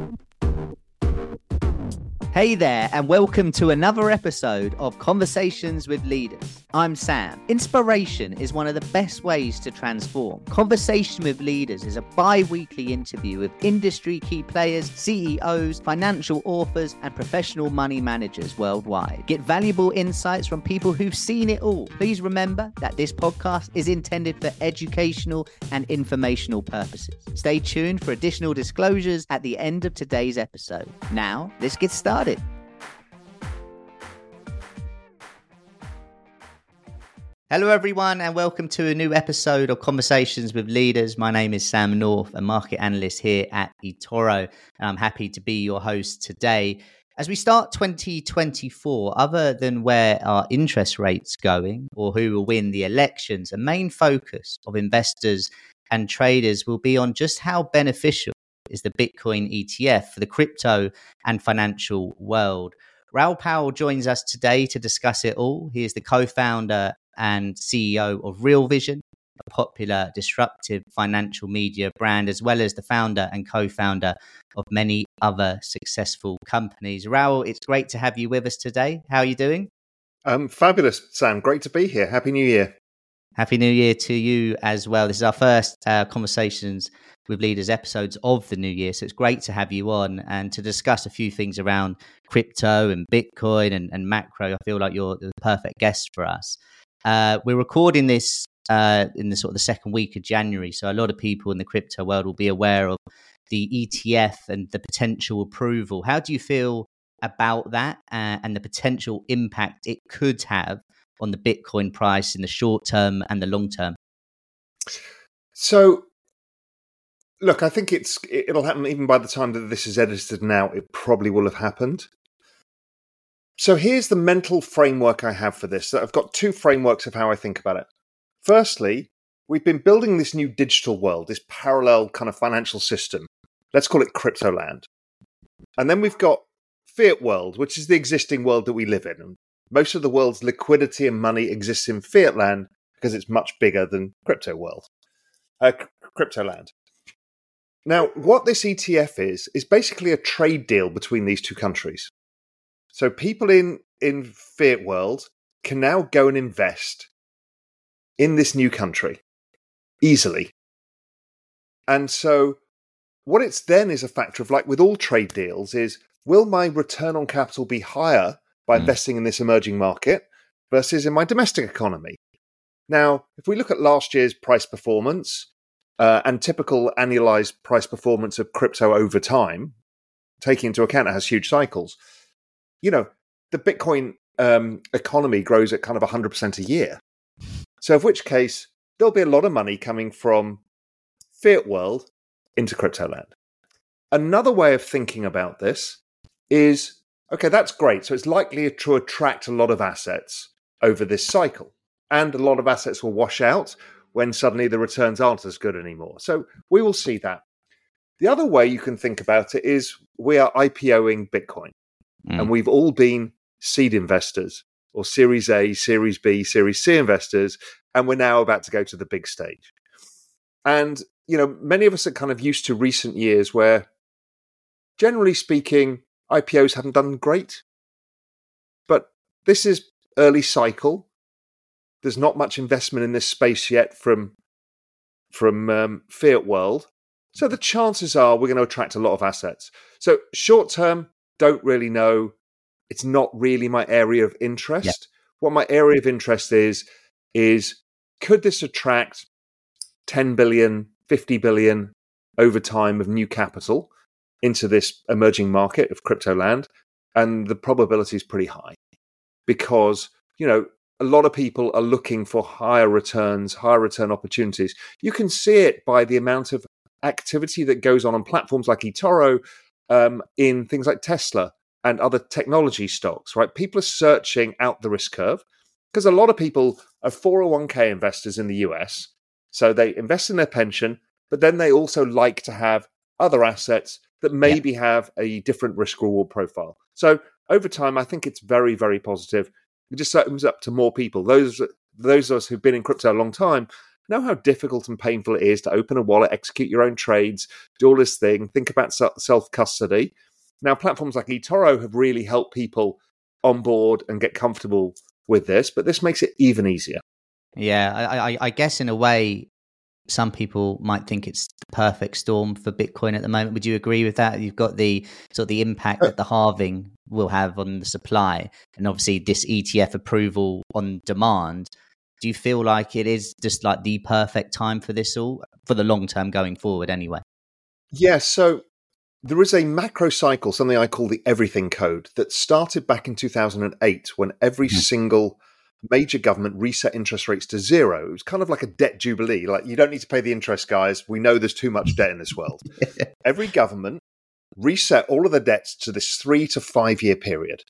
Thank you. Hey there, and welcome to another episode of Conversations with Leaders. I'm Sam. Inspiration is one of the best ways to transform. Conversation with Leaders is a bi weekly interview with industry key players, CEOs, financial authors, and professional money managers worldwide. Get valuable insights from people who've seen it all. Please remember that this podcast is intended for educational and informational purposes. Stay tuned for additional disclosures at the end of today's episode. Now, let's get started. Hello, everyone, and welcome to a new episode of Conversations with Leaders. My name is Sam North, a market analyst here at eToro, and I'm happy to be your host today. As we start 2024, other than where our interest rates going or who will win the elections, a main focus of investors and traders will be on just how beneficial is the Bitcoin ETF for the crypto and financial world. Raoul Pal joins us today to discuss it all. He is the co founder and CEO of Real Vision, a popular disruptive financial media brand, as well as the founder and co founder of many other successful companies. Raoul, it's great to have you with us today. How are you doing? Um, fabulous, Sam. Great to be here. Happy New Year. Happy New Year to you as well. This is our first uh, conversations with leaders episodes of the new year. So it's great to have you on and to discuss a few things around crypto and Bitcoin and, and macro. I feel like you're the perfect guest for us. Uh, we're recording this uh, in the sort of the second week of January, so a lot of people in the crypto world will be aware of the ETF and the potential approval. How do you feel about that uh, and the potential impact it could have on the Bitcoin price in the short term and the long term? So, look, I think it's it'll happen even by the time that this is edited. Now, it probably will have happened. So here's the mental framework I have for this. I've got two frameworks of how I think about it. Firstly, we've been building this new digital world, this parallel kind of financial system. Let's call it crypto land. And then we've got fiat world, which is the existing world that we live in. And most of the world's liquidity and money exists in fiat land because it's much bigger than crypto world, uh, crypto land. Now, what this ETF is is basically a trade deal between these two countries. So people in in fiat world can now go and invest in this new country easily. And so what it's then is a factor of like with all trade deals is will my return on capital be higher by mm. investing in this emerging market versus in my domestic economy? Now, if we look at last year's price performance uh, and typical annualized price performance of crypto over time, taking into account it has huge cycles, you know, the Bitcoin um, economy grows at kind of 100% a year. So, of which case, there'll be a lot of money coming from fiat world into crypto land. Another way of thinking about this is okay, that's great. So, it's likely to attract a lot of assets over this cycle. And a lot of assets will wash out when suddenly the returns aren't as good anymore. So, we will see that. The other way you can think about it is we are IPOing Bitcoin. Mm. And we've all been seed investors or Series A, Series B, Series C investors, and we're now about to go to the big stage. And, you know, many of us are kind of used to recent years where, generally speaking, IPOs haven't done great. But this is early cycle. There's not much investment in this space yet from from um, fiat world. So the chances are we're going to attract a lot of assets. So short term, don't really know. It's not really my area of interest. Yeah. What my area of interest is, is could this attract 10 billion, 50 billion over time of new capital into this emerging market of crypto land? And the probability is pretty high because, you know, a lot of people are looking for higher returns, higher return opportunities. You can see it by the amount of activity that goes on on platforms like eToro um, in things like Tesla and other technology stocks, right? People are searching out the risk curve because a lot of people are 401k investors in the US. So they invest in their pension, but then they also like to have other assets that maybe yeah. have a different risk reward profile. So over time, I think it's very, very positive. It just opens up to more people. Those those of us who've been in crypto a long time know how difficult and painful it is to open a wallet, execute your own trades, do all this thing, think about self custody. Now, platforms like eToro have really helped people on board and get comfortable with this, but this makes it even easier. Yeah, I, I, I guess in a way, some people might think it's the perfect storm for Bitcoin at the moment. Would you agree with that? You've got the sort of the impact that the halving will have on the supply, and obviously this ETF approval on demand. Do you feel like it is just like the perfect time for this all for the long term going forward? Anyway. Yes. Yeah, so there is a macro cycle, something I call the everything code, that started back in 2008 when every mm-hmm. single major government reset interest rates to zero. It was kind of like a debt jubilee. Like, you don't need to pay the interest, guys. We know there's too much debt in this world. every government reset all of the debts to this three to five year period.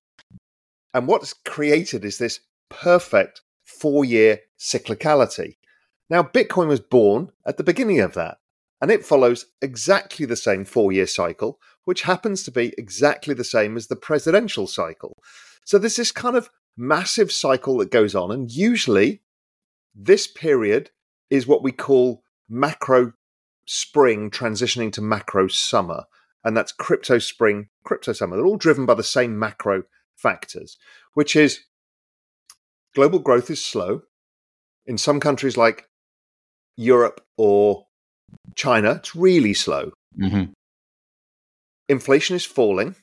And what's created is this perfect four year cyclicality. Now, Bitcoin was born at the beginning of that and it follows exactly the same four year cycle, which happens to be exactly the same as the presidential cycle. So there's this kind of massive cycle that goes on, and usually this period is what we call macro spring transitioning to macro summer, and that's crypto spring, crypto summer. They're all driven by the same macro factors, which is global growth is slow. In some countries like Europe or China, it's really slow. Mm-hmm. Inflation is falling.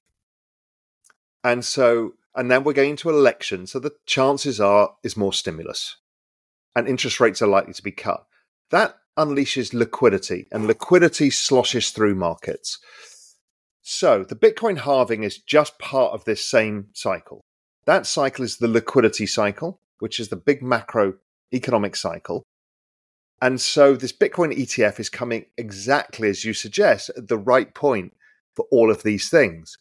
And so, and then we're going to election. So the chances are is more stimulus and interest rates are likely to be cut. That unleashes liquidity and liquidity sloshes through markets. So the Bitcoin halving is just part of this same cycle. That cycle is the liquidity cycle, which is the big macro economic cycle. And so this Bitcoin ETF is coming exactly as you suggest at the right point for all of these things.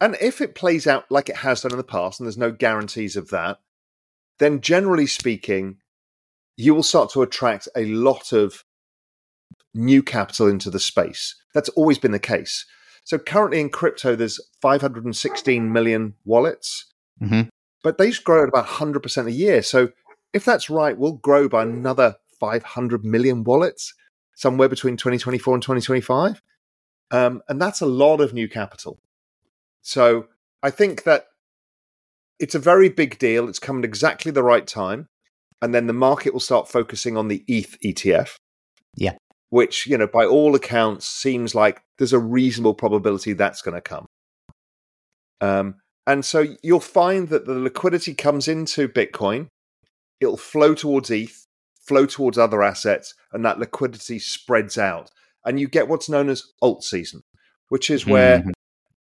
And if it plays out like it has done in the past, and there's no guarantees of that, then generally speaking, you will start to attract a lot of new capital into the space. That's always been the case. So currently in crypto, there's 516 million wallets, mm-hmm. but they grow at about 100% a year. So if that's right, we'll grow by another 500 million wallets somewhere between 2024 and 2025. Um, and that's a lot of new capital. So I think that it's a very big deal. It's come at exactly the right time. And then the market will start focusing on the ETH ETF. Yeah. Which, you know, by all accounts seems like there's a reasonable probability that's going to come. Um, and so you'll find that the liquidity comes into Bitcoin, it'll flow towards ETH, flow towards other assets, and that liquidity spreads out. And you get what's known as alt season, which is where mm-hmm.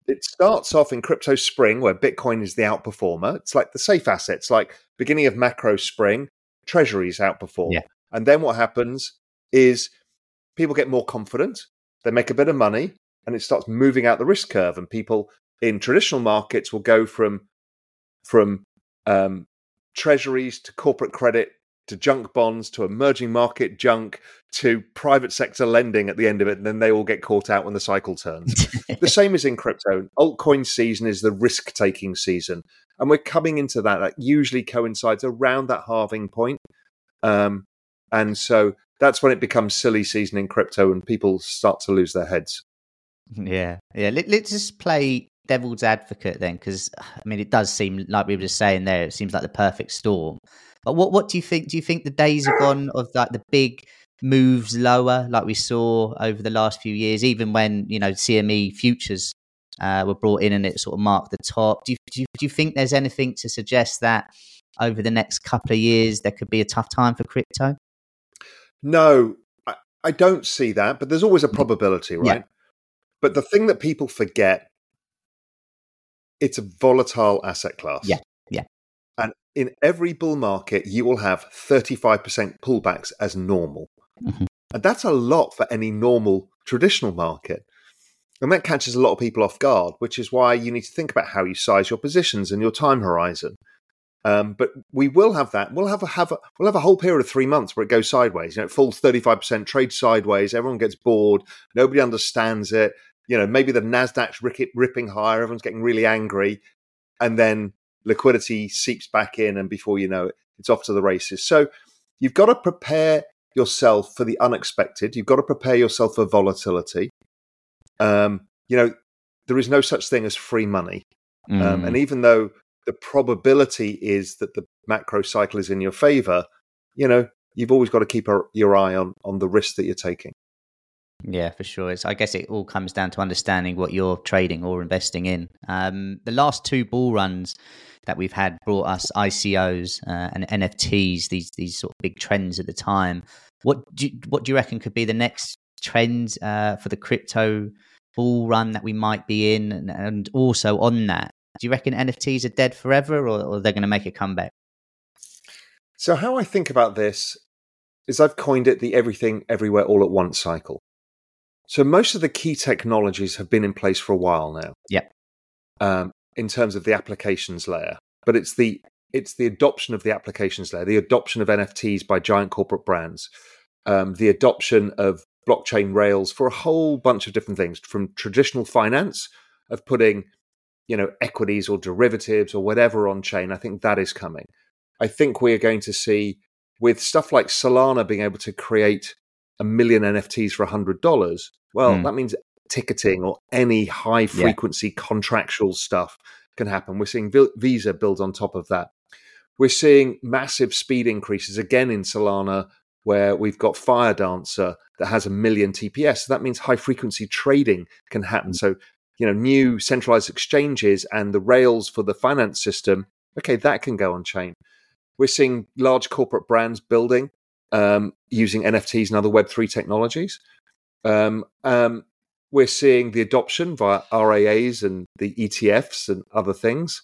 It starts off in crypto spring, where Bitcoin is the outperformer. It's like the safe assets, like beginning of macro spring, treasuries outperform. Yeah. And then what happens is people get more confident, they make a bit of money, and it starts moving out the risk curve. And people in traditional markets will go from from um, treasuries to corporate credit to junk bonds to emerging market junk to private sector lending at the end of it, and then they all get caught out when the cycle turns. the same is in crypto. Altcoin season is the risk taking season, and we're coming into that. That usually coincides around that halving point. Um, and so that's when it becomes silly season in crypto and people start to lose their heads. Yeah, yeah. Let, us just play devil's advocate then, because I mean, it does seem like we were just saying there. It seems like the perfect storm. But what what do you think? Do you think the days are gone of like the big moves lower, like we saw over the last few years, even when you know CME futures uh, were brought in and it sort of marked the top? Do you, do you do you think there's anything to suggest that over the next couple of years there could be a tough time for crypto? No, I, I don't see that, but there's always a probability, right? Yeah. But the thing that people forget, it's a volatile asset class. Yeah, yeah in every bull market, you will have 35% pullbacks as normal. Mm-hmm. And that's a lot for any normal traditional market. And that catches a lot of people off guard, which is why you need to think about how you size your positions and your time horizon. Um, but we will have that. We'll have a have a we'll have a whole period of three months where it goes sideways. You know, it falls thirty five percent, trades sideways. Everyone gets bored. Nobody understands it. You know, maybe the Nasdaq's ripping higher. Everyone's getting really angry, and then liquidity seeps back in, and before you know it, it's off to the races. So you've got to prepare yourself for the unexpected. You've got to prepare yourself for volatility. Um, you know, there is no such thing as free money. Mm. Um, and even though the probability is that the macro cycle is in your favor, you know, you've always got to keep a, your eye on on the risk that you're taking. Yeah, for sure. It's, I guess it all comes down to understanding what you're trading or investing in. Um, the last two bull runs that we've had brought us ICOs uh, and NFTs, these these sort of big trends at the time. What do you, what do you reckon could be the next trend uh, for the crypto bull run that we might be in? And, and, also on that, do you reckon NFTs are dead forever, or, or they're going to make a comeback? So how I think about this is I've coined it the everything everywhere all at once cycle. So most of the key technologies have been in place for a while now. Yep. Um, in terms of the applications layer, but it's the it's the adoption of the applications layer, the adoption of NFTs by giant corporate brands, um, the adoption of blockchain rails for a whole bunch of different things, from traditional finance of putting, you know, equities or derivatives or whatever on chain. I think that is coming. I think we are going to see with stuff like Solana being able to create a million NFTs for hundred dollars. Well, mm. that means ticketing or any high frequency yeah. contractual stuff can happen. We're seeing Visa build on top of that. We're seeing massive speed increases again in Solana, where we've got Firedancer that has a million TPS. So that means high frequency trading can happen. Mm. So, you know, new centralized exchanges and the rails for the finance system, okay, that can go on chain. We're seeing large corporate brands building um, using NFTs and other Web3 technologies. Um, um, we're seeing the adoption via RIAs and the ETFs and other things.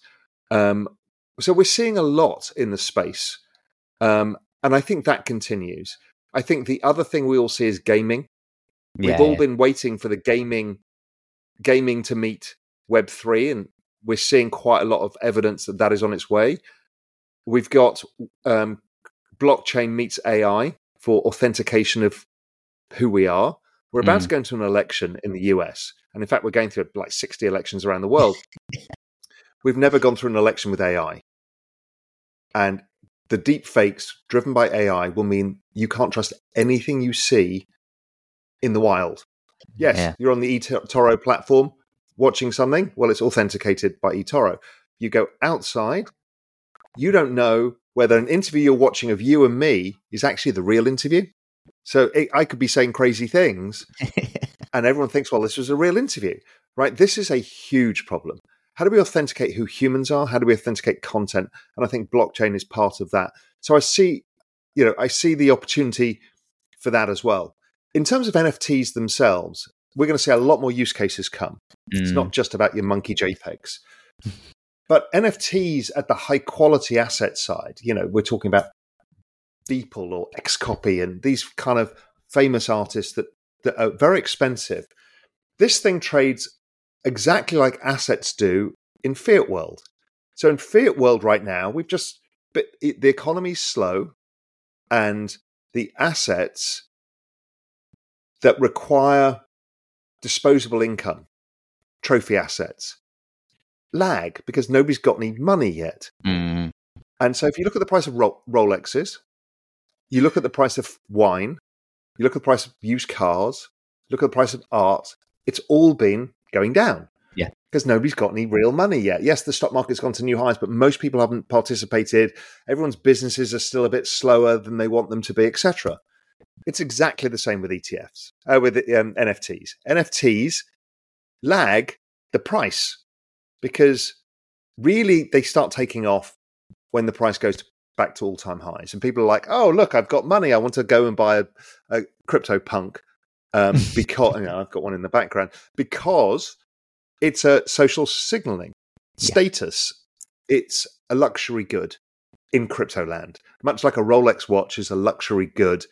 Um, so we're seeing a lot in the space. Um, and I think that continues. I think the other thing we all see is gaming. Yeah, We've all been waiting for the gaming gaming to meet Web three, and we're seeing quite a lot of evidence that that is on its way. We've got um, blockchain meets AI for authentication of who we are. We're about mm. to go into an election in the US. And in fact, we're going through like 60 elections around the world. We've never gone through an election with AI. And the deep fakes driven by AI will mean you can't trust anything you see in the wild. Yes, yeah. you're on the eToro platform watching something. Well, it's authenticated by eToro. You go outside, you don't know whether an interview you're watching of you and me is actually the real interview. So it, I could be saying crazy things, and everyone thinks, well, this was a real interview, right? This is a huge problem. How do we authenticate who humans are? How do we authenticate content? And I think blockchain is part of that. So I see, you know, I see the opportunity for that as well. In terms of NFTs themselves, we're going to see a lot more use cases come. Mm. It's not mm. just about your monkey JPEGs. But NFTs at the high quality asset side, you know, we're talking about Beeple or Xcopy and these kind of famous artists that, that are very expensive. This thing trades exactly like assets do in fiat world. So in fiat world right now, we've just but the economy's slow, and the assets that require disposable income, trophy assets, lag because nobody's got any money yet. Mm. And so if you look at the price of Rolexes, you look at the price of wine, you look at the price of used cars, look at the price of art, it's all been going down. Yeah. Because nobody's got any real money yet. Yes, the stock market's gone to new highs, but most people haven't participated. Everyone's businesses are still a bit slower than they want them to be, etc. It's exactly the same with ETFs, uh, with um, NFTs. NFTs lag the price because really they start taking off when the price goes to back to all time highs. And people are like, oh, look, I've got money. I want to go and buy a, a crypto punk um, because you know, I've got one in the background because it's a social signaling status. Yeah. It's a luxury good in crypto land, much like a Rolex watch is a luxury good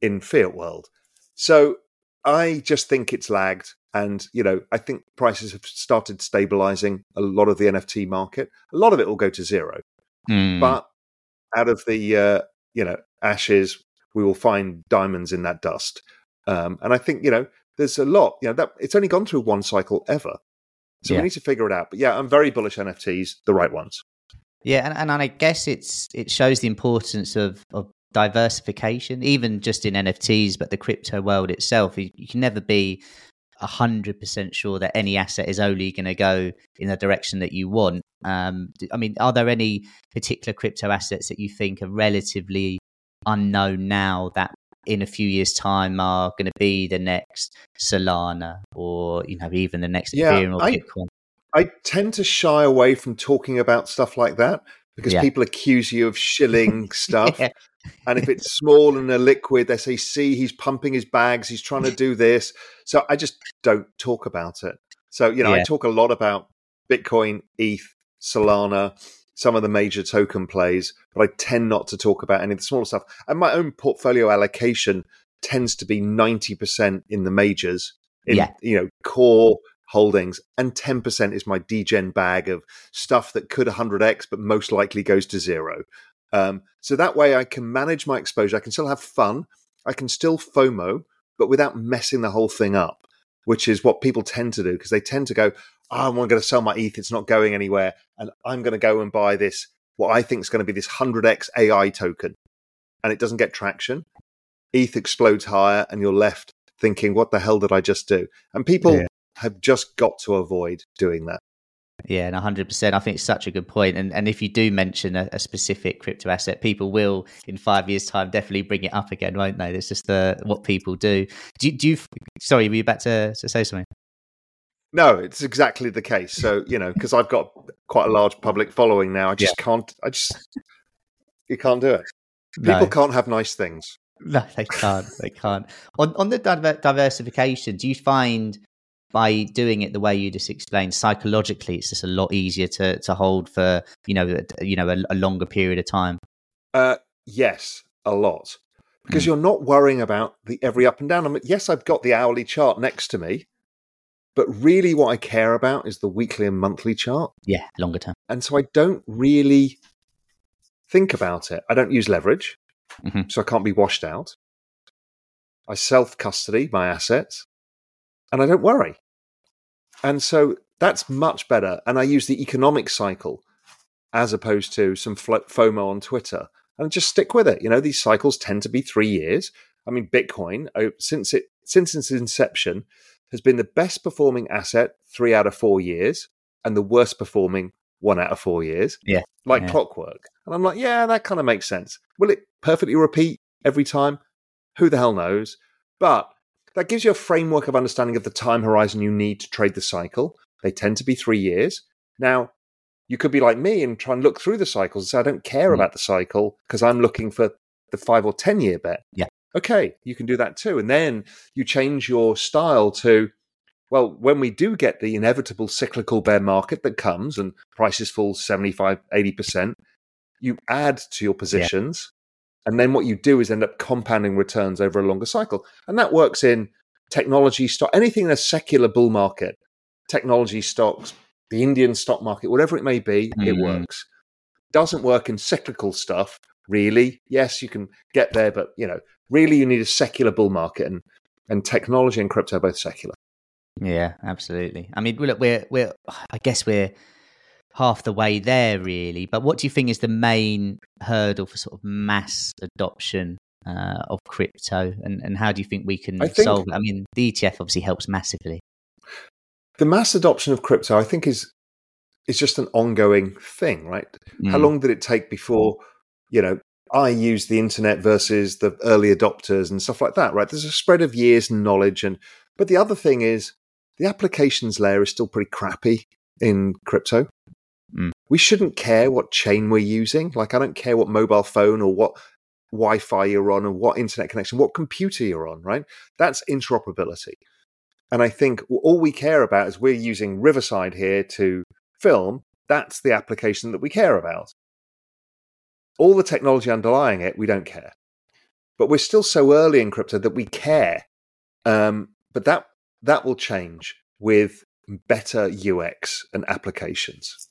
in fiat world. So I just think it's lagged. And, you know, I think prices have started stabilizing a lot of the NFT market. A lot of it will go to zero. Mm. But out of the uh, you know ashes, we will find diamonds in that dust. Um, and I think you know there's a lot. You know that it's only gone through one cycle ever, so yeah. we need to figure it out. But yeah, I'm very bullish NFTs, the right ones. Yeah, and, and I guess it's it shows the importance of of diversification, even just in NFTs, but the crypto world itself. You, you can never be hundred percent sure that any asset is only going to go in the direction that you want. Um, I mean, are there any particular crypto assets that you think are relatively unknown now that in a few years' time are going to be the next Solana or you know even the next yeah, Ethereum or I, Bitcoin? I tend to shy away from talking about stuff like that because yeah. people accuse you of shilling stuff. yeah. And if it's small and a liquid, they say, see, he's pumping his bags, he's trying to do this. So I just don't talk about it. So, you know, yeah. I talk a lot about Bitcoin, ETH, Solana, some of the major token plays, but I tend not to talk about any of the smaller stuff. And my own portfolio allocation tends to be 90% in the majors, in, yeah. you know, core holdings, and 10% is my degen bag of stuff that could 100x, but most likely goes to zero. Um, so that way I can manage my exposure. I can still have fun. I can still FOMO, but without messing the whole thing up, which is what people tend to do because they tend to go, oh, I'm going to sell my ETH. It's not going anywhere. And I'm going to go and buy this, what I think is going to be this 100x AI token. And it doesn't get traction. ETH explodes higher, and you're left thinking, what the hell did I just do? And people yeah have just got to avoid doing that. Yeah, and 100%. I think it's such a good point. And and if you do mention a, a, specific crypto asset, people will, in five years' time, definitely bring it up again, won't they? It's just the, what people do. Do, do you, sorry, were you about to, to say something? No, it's exactly the case. So, you know, because I've got quite a large public following now, I just yeah. can't, I just, you can't do it. People no. can't have nice things. No, they can't. They can't. On on the diver- diversification, do you find by doing it the way you just explained psychologically it's just a lot easier to to hold for you know you know a, a longer period of time. Uh, yes a lot. Because mm. you're not worrying about the every up and down. I mean, yes i've got the hourly chart next to me but really what i care about is the weekly and monthly chart. Yeah longer term. And so i don't really think about it. I don't use leverage mm-hmm. so i can't be washed out. I self custody my assets and I don't worry. And so that's much better. And I use the economic cycle as opposed to some FOMO on Twitter and just stick with it. You know, these cycles tend to be three years. I mean, Bitcoin, oh, since it since its inception, has been the best performing asset three out of four years and the worst performing one out of four years. Yeah. Like yeah. clockwork. And I'm like, yeah, that kind of makes sense. Will it perfectly repeat every time? Who the hell knows? But that gives you a framework of understanding of the time horizon you need to trade the cycle. They tend to be three years. Now, you could be like me and try and look through the cycles and say, I don't care mm. about the cycle because I'm looking for the five or 10 year bet. Yeah. Okay, you can do that too. And then you change your style to, well, when we do get the inevitable cyclical bear market that comes and prices fall 75, 80%, you add to your positions and then what you do is end up compounding returns over a longer cycle. And that works in technology stock, anything in a secular bull market, technology stocks, the Indian stock market, whatever it may be, mm. it works. Doesn't work in cyclical stuff, really. Yes, you can get there, but you know, really you need a secular bull market and and technology and crypto are both secular. Yeah, absolutely. I mean, look, we're we're I guess we're half the way there, really. But what do you think is the main hurdle for sort of mass adoption uh, of crypto, and, and how do you think we can think solve it? I mean, the ETF obviously helps massively. The mass adoption of crypto, I think, is is just an ongoing thing, right? Mm. How long did it take before you know I used the internet versus the early adopters and stuff like that, right? There's a spread of years and knowledge, and but the other thing is the applications layer is still pretty crappy in crypto. Mm. We shouldn't care what chain we're using. Like, I don't care what mobile phone or what Wi Fi you're on or what internet connection, what computer you're on, right? That's interoperability. And I think all we care about is we're using Riverside here to film. That's the application that we care about. All the technology underlying it, we don't care. But we're still so early in crypto that we care. Um, but that that will change with better UX and applications.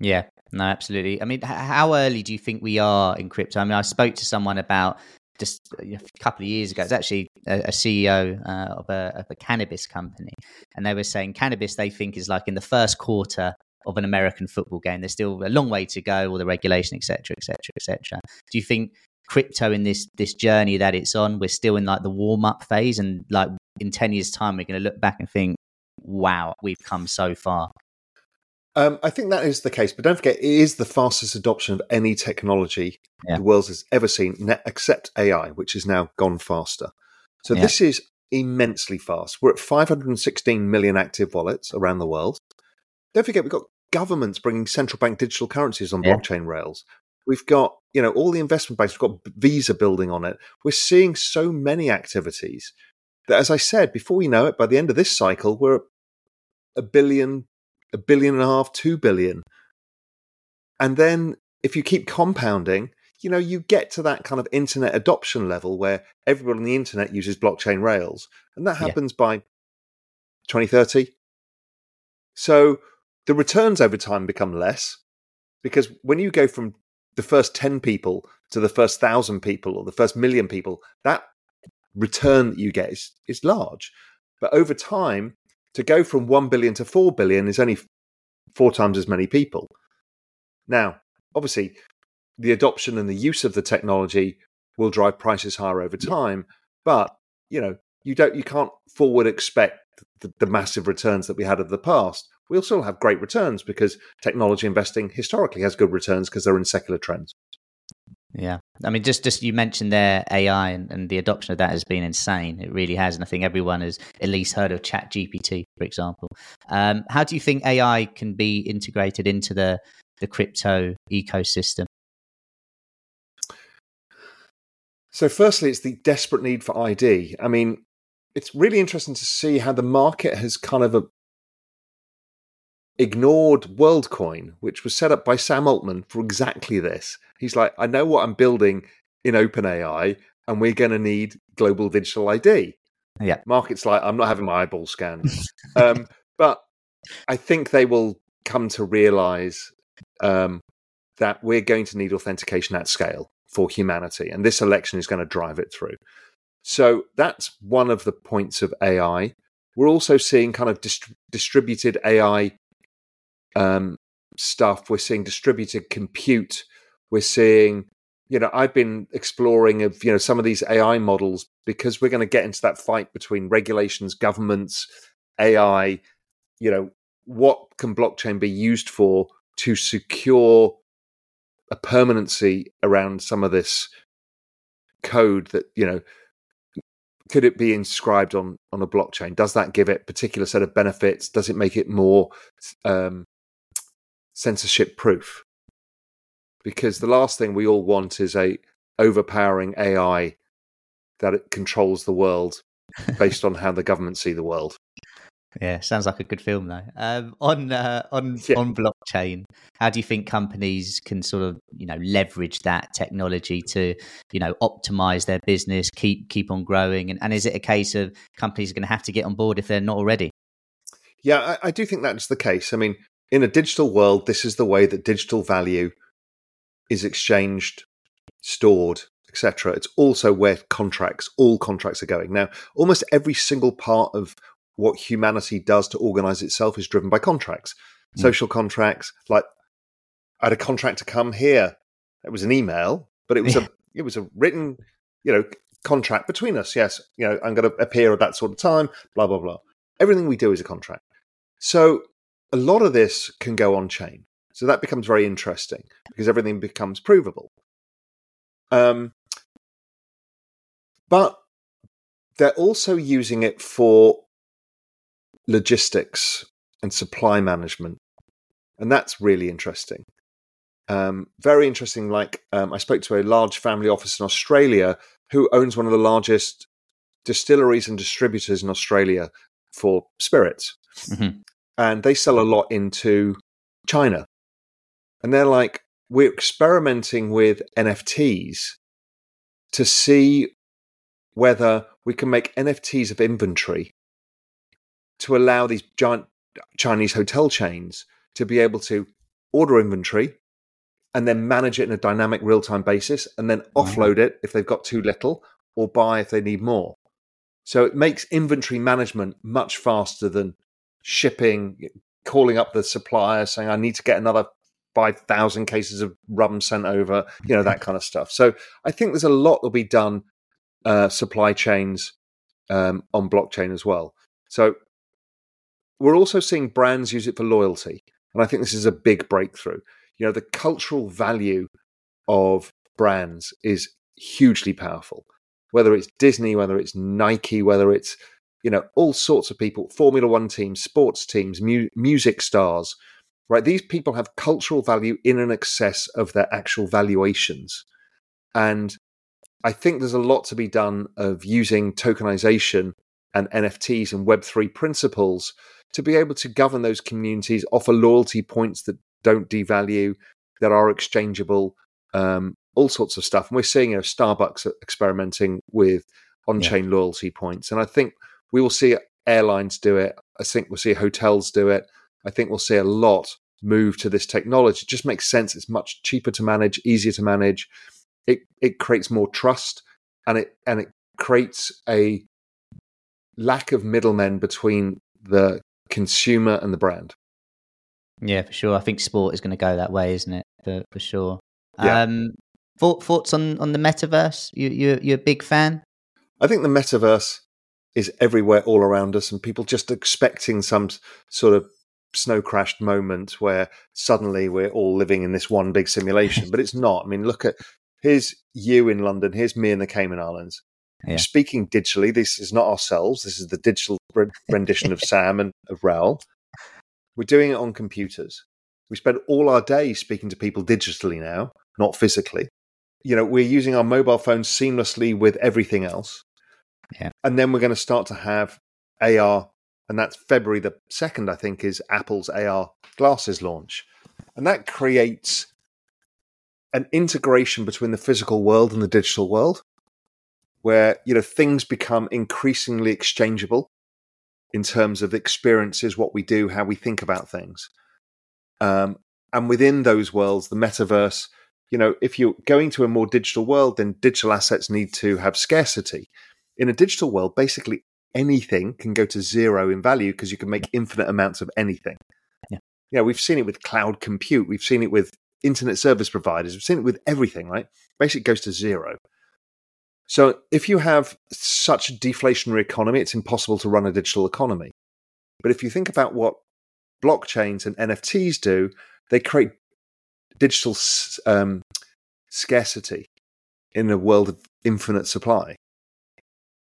Yeah, no, absolutely. I mean, how early do you think we are in crypto? I mean, I spoke to someone about just a couple of years ago. It's actually a, a CEO uh, of, a, of a cannabis company, and they were saying cannabis they think is like in the first quarter of an American football game. There's still a long way to go, all the regulation, etc., etc., etc. Do you think crypto in this this journey that it's on. We're still in like the warm up phase, and like in ten years' time, we're going to look back and think, "Wow, we've come so far." Um, I think that is the case, but don't forget, it is the fastest adoption of any technology Yeah. the world has ever seen, except AI, which has now gone faster. So Yeah. this is immensely fast. We're at 516 million active wallets around the world. Don't forget, we've got governments bringing central bank digital currencies on Yeah. blockchain rails. We've got, you know, all the investment banks. We've got Visa building on it. We're seeing so many activities that, as I said, before we know it, by the end of this cycle, we're a billion, a billion and a half, two billion. And then if you keep compounding, you know, you get to that kind of internet adoption level where everyone on the internet uses blockchain rails. And that Yeah. happens by 2030. So the returns over time become less because when you go from the first 10 people to the first thousand people or the first million people, that return that you get is, is large. But over time, to go from 1 billion to 4 billion is only four times as many people. Now, obviously, the adoption and the use of the technology will drive prices higher over time, but you know, you don't you can't forward expect the, the massive returns that we had of the past. We'll still have great returns because technology investing historically has good returns because they're in secular trends. Yeah, I mean, just just you mentioned there AI and, and the adoption of that has been insane. It really has, and I think everyone has at least heard of Chat GPT, for example. Um, how do you think AI can be integrated into the the crypto ecosystem? So, firstly, it's the desperate need for ID. I mean, it's really interesting to see how the market has kind of ignored WorldCoin, which was set up by Sam Altman for exactly this. He's like, I know what I'm building in OpenAI, and we're going to need global digital ID. Yeah. Market's like, I'm not having my eyeball scanned. um, but I think they will come to realize um, that we're going to need authentication at scale for humanity, and this election is going to drive it through. So that's one of the points of AI. We're also seeing kind of dist- distributed AI um, stuff. We're seeing distributed compute. We're seeing, you know, I've been exploring of you know some of these AI models because we're going to get into that fight between regulations, governments, AI. You know, what can blockchain be used for to secure a permanency around some of this code that you know could it be inscribed on on a blockchain does that give it particular set of benefits does it make it more um, censorship proof because the last thing we all want is a overpowering ai that it controls the world based on how the government see the world Yeah, sounds like a good film though. Um, on uh, on Yeah. on blockchain, how do you think companies can sort of you know leverage that technology to you know optimize their business, keep keep on growing, and, and is it a case of companies are going to have to get on board if they're not already? Yeah, I, I do think that's the case. I mean, in a digital world, this is the way that digital value is exchanged, stored, etc. It's also where contracts, all contracts are going. Now, almost every single part of what humanity does to organize itself is driven by contracts. Mm. Social contracts, like I had a contract to come here. It was an email, but it was Yeah. a it was a written, you know, contract between us. Yes, you know, I'm going to appear at that sort of time. Blah blah blah. Everything we do is a contract. So a lot of this can go on chain. So that becomes very interesting because everything becomes provable. Um, but they're also using it for logistics and supply management. And that's really interesting. Um, very interesting. Like, um, I spoke to a large family office in Australia who owns one of the largest distilleries and distributors in Australia for spirits. Mhm. And they sell a lot into China. And they're like, we're experimenting with NFTs to see whether we can make NFTs of inventory to allow these giant Chinese hotel chains to be able to order inventory and then manage it in a dynamic real time basis and then offload it if they've got too little or buy if they need more. So it makes inventory management much faster than shipping, calling up the supplier saying, I need to get another 5,000 cases of rum sent over, you know, that kind of stuff. So I think there's a lot that'll be done uh, supply chains um, on blockchain as well. So we're also seeing brands use it for loyalty. And I think this is a big breakthrough. You know, the cultural value of brands is hugely powerful. Whether it's Disney, whether it's Nike, whether it's, you know, all sorts of people, Formula One teams, sports teams, mu- music stars, right? These people have cultural value in an excess of their actual valuations. And I think there's a lot to be done of using tokenization and NFTs and Web3 principles to be able to govern those communities, offer loyalty points that don't devalue, that are exchangeable, um, all sorts of stuff. And we're seeing you know, Starbucks experimenting with on chain yeah. loyalty points. And I think we will see airlines do it. I think we'll see hotels do it. I think we'll see a lot move to this technology. It just makes sense. It's much cheaper to manage, easier to manage. It it creates more trust and it and it creates a lack of middlemen between the consumer and the brand. Yeah, for sure. I think sport is going to go that way, isn't it? For, for sure. Yeah. Um, thoughts on, on the metaverse? You, you, you're a big fan? I think the metaverse is everywhere all around us, and people just expecting some sort of snow crashed moment where suddenly we're all living in this one big simulation. but it's not. I mean, look at here's you in London, here's me in the Cayman Islands. Yeah. Speaking digitally, this is not ourselves. This is the digital rendition of Sam and of Raoul. We're doing it on computers. We spend all our day speaking to people digitally now, not physically. You know, we're using our mobile phones seamlessly with everything else. Yeah. And then we're going to start to have AR, and that's February the 2nd, I think, is Apple's AR glasses launch. And that creates an integration between the physical world and the digital world where you know things become increasingly exchangeable in terms of experiences, what we do, how we think about things. Um, and within those worlds, the metaverse, you know, if you're going to a more digital world, then digital assets need to have scarcity. In a digital world, basically anything can go to zero in value because you can make infinite amounts of anything. Yeah. We've seen it with cloud compute, we've seen it with internet service providers, we've seen it with everything, right? Basically, it goes to zero. So if you have such a deflationary economy, it's impossible to run a digital economy. But if you think about what blockchains and NFTs do, they create digital um, scarcity in a world of infinite supply.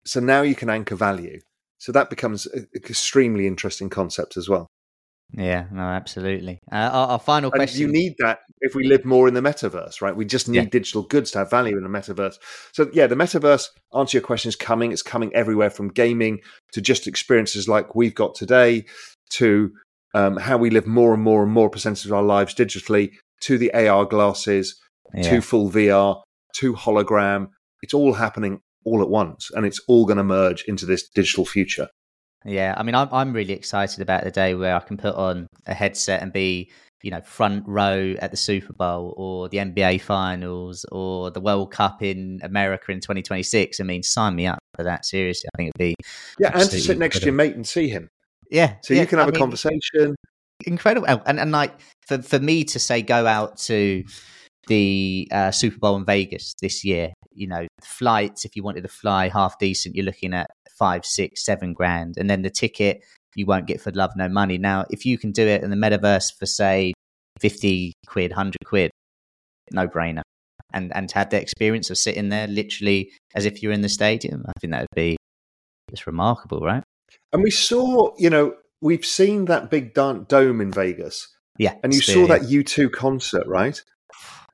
So now you can anchor value. So that becomes an extremely interesting concept as well. Yeah, no, absolutely. Uh, our, our, final and question. You need that if we live more in the metaverse, right? We just need yeah. digital goods to have value in the metaverse. So, yeah, the metaverse, answer your question, is coming. It's coming everywhere from gaming to just experiences like we've got today to um, how we live more and more and more percentage of our lives digitally to the AR glasses yeah. to full VR to hologram. It's all happening all at once and it's all going to merge into this digital future. Yeah, I mean, I'm I'm really excited about the day where I can put on a headset and be, you know, front row at the Super Bowl or the NBA Finals or the World Cup in America in 2026. I mean, sign me up for that. Seriously, I think it'd be yeah, and to sit next to your mate and see him. Yeah, so yeah, you can have I a mean, conversation. Incredible, and and like for for me to say go out to the uh, Super Bowl in Vegas this year. You know, flights if you wanted to fly half decent, you're looking at five, six, seven grand, and then the ticket you won't get for love no money. Now, if you can do it in the metaverse for say fifty quid, hundred quid, no brainer, and and to have the experience of sitting there literally as if you're in the stadium, I think that would be just remarkable, right? And we saw, you know, we've seen that big dome in Vegas. Yeah. And you saw that U2 concert, right?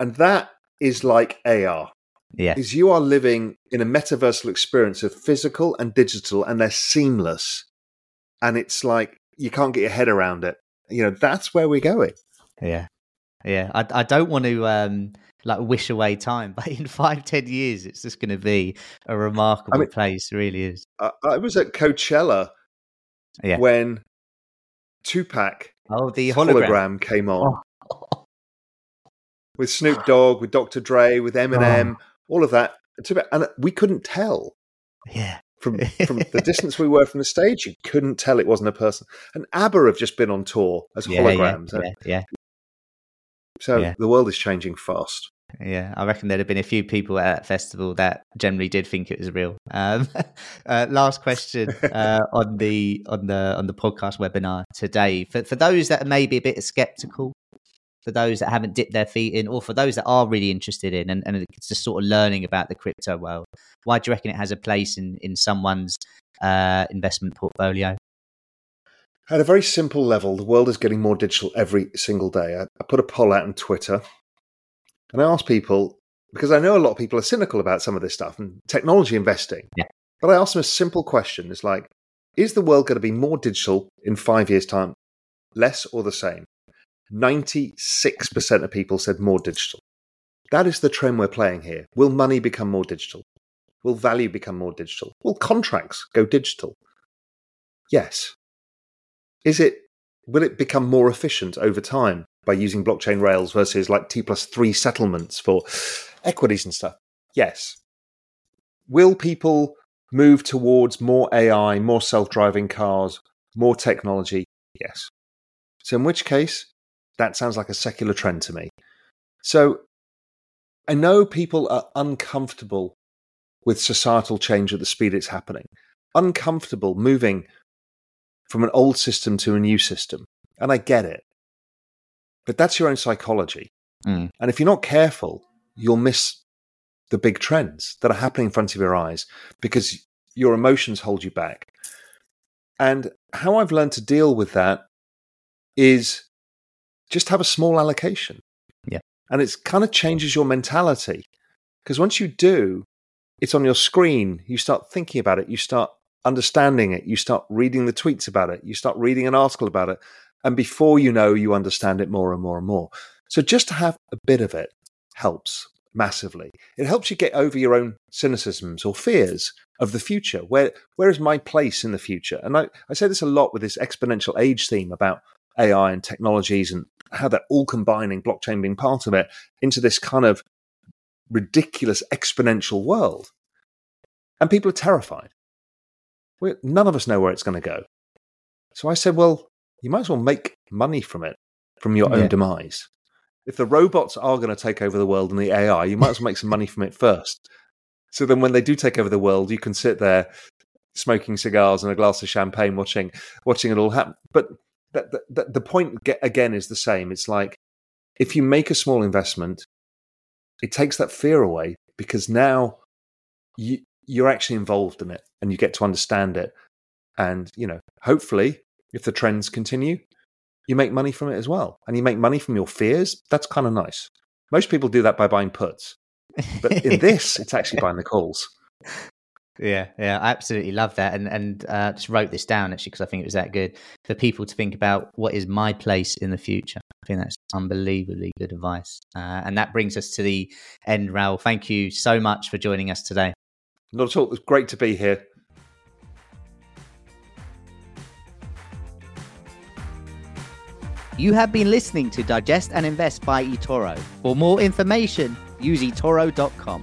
And that is like AR. Yeah. Is you are living in a metaversal experience of physical and digital, and they're seamless. And it's like you can't get your head around it. You know, that's where we're going. Yeah. Yeah. I, I don't want to um, like wish away time, but in five, ten years, it's just going to be a remarkable I mean, place. It really is. I, I was at Coachella yeah. when Tupac oh, the hologram, hologram came on. Oh. With Snoop Dogg, with Dr. Dre, with Eminem, oh all of that. And we couldn't tell. Yeah. From from the distance we were from the stage, you couldn't tell it wasn't a person. And ABBA have just been on tour as yeah, holograms. Yeah, yeah, yeah. So Yeah. the world is changing fast. Yeah, I reckon there'd have been a few people at that festival that generally did think it was real. Um, uh, last question uh, on the on the on the podcast webinar today for for those that are maybe a bit skeptical, for those that haven't dipped their feet in, or for those that are really interested in and, and it's just sort of learning about the crypto world. Why do you reckon it has a place in in someone's uh, investment portfolio? At a very simple level, the world is getting more digital every single day. I, I put a poll out on Twitter and I asked people, because I know a lot of people are cynical about some of this stuff and technology investing. Yeah. But I asked them a simple question. It's like, is the world going to be more digital in five years' time, less or the same? 96% of people said more digital. That is the trend we're playing here. Will money become more digital? Will value become more digital? Will contracts go digital? Yes. Is it will it become more efficient over time by using blockchain rails versus like T plus three settlements for equities and stuff? Yes. Will people move towards more AI, more self driving cars, more technology? Yes. So, in which case, that sounds like a secular trend to me. So, I know people are uncomfortable with societal change at the speed it's happening, uncomfortable moving from an old system to a new system. And I get it. But that's your own psychology. Mm. And if you're not careful, you'll miss the big trends that are happening in front of your eyes because your emotions hold you back. And how I've learned to deal with that is just have a small allocation. Yeah. And it kind of changes your mentality. Because once you do, it's on your screen. You start thinking about it. You start understanding it. You start reading the tweets about it. You start reading an article about it. And before you know, you understand it more and more and more. So just to have a bit of it helps massively. It helps you get over your own cynicisms or fears of the future. Where where is my place in the future? And I, I say this a lot with this exponential age theme about AI and technologies and how they're all combining, blockchain being part of it, into this kind of ridiculous exponential world. And people are terrified. we none of us know where it's going to go. So I said, well, you might as well make money from it, from your own demise. If the robots are going to take over the world and the AI, you might as well make some money from it first. So then when they do take over the world, you can sit there smoking cigars and a glass of champagne watching watching it all happen. But that, that, that, the point again is the same. It's like if you make a small investment, it takes that fear away because now you, you're actually involved in it and you get to understand it. And, you know, hopefully, if the trends continue, you make money from it as well. And you make money from your fears. That's kind of nice. Most people do that by buying puts. But in this, it's actually buying the calls. Yeah, yeah, I absolutely love that, and and uh, just wrote this down actually because I think it was that good for people to think about what is my place in the future. I think that's unbelievably good advice, uh, and that brings us to the end. Raoul, thank you so much for joining us today. Not at all. It's great to be here. You have been listening to Digest and Invest by eToro. For more information, use eToro.com.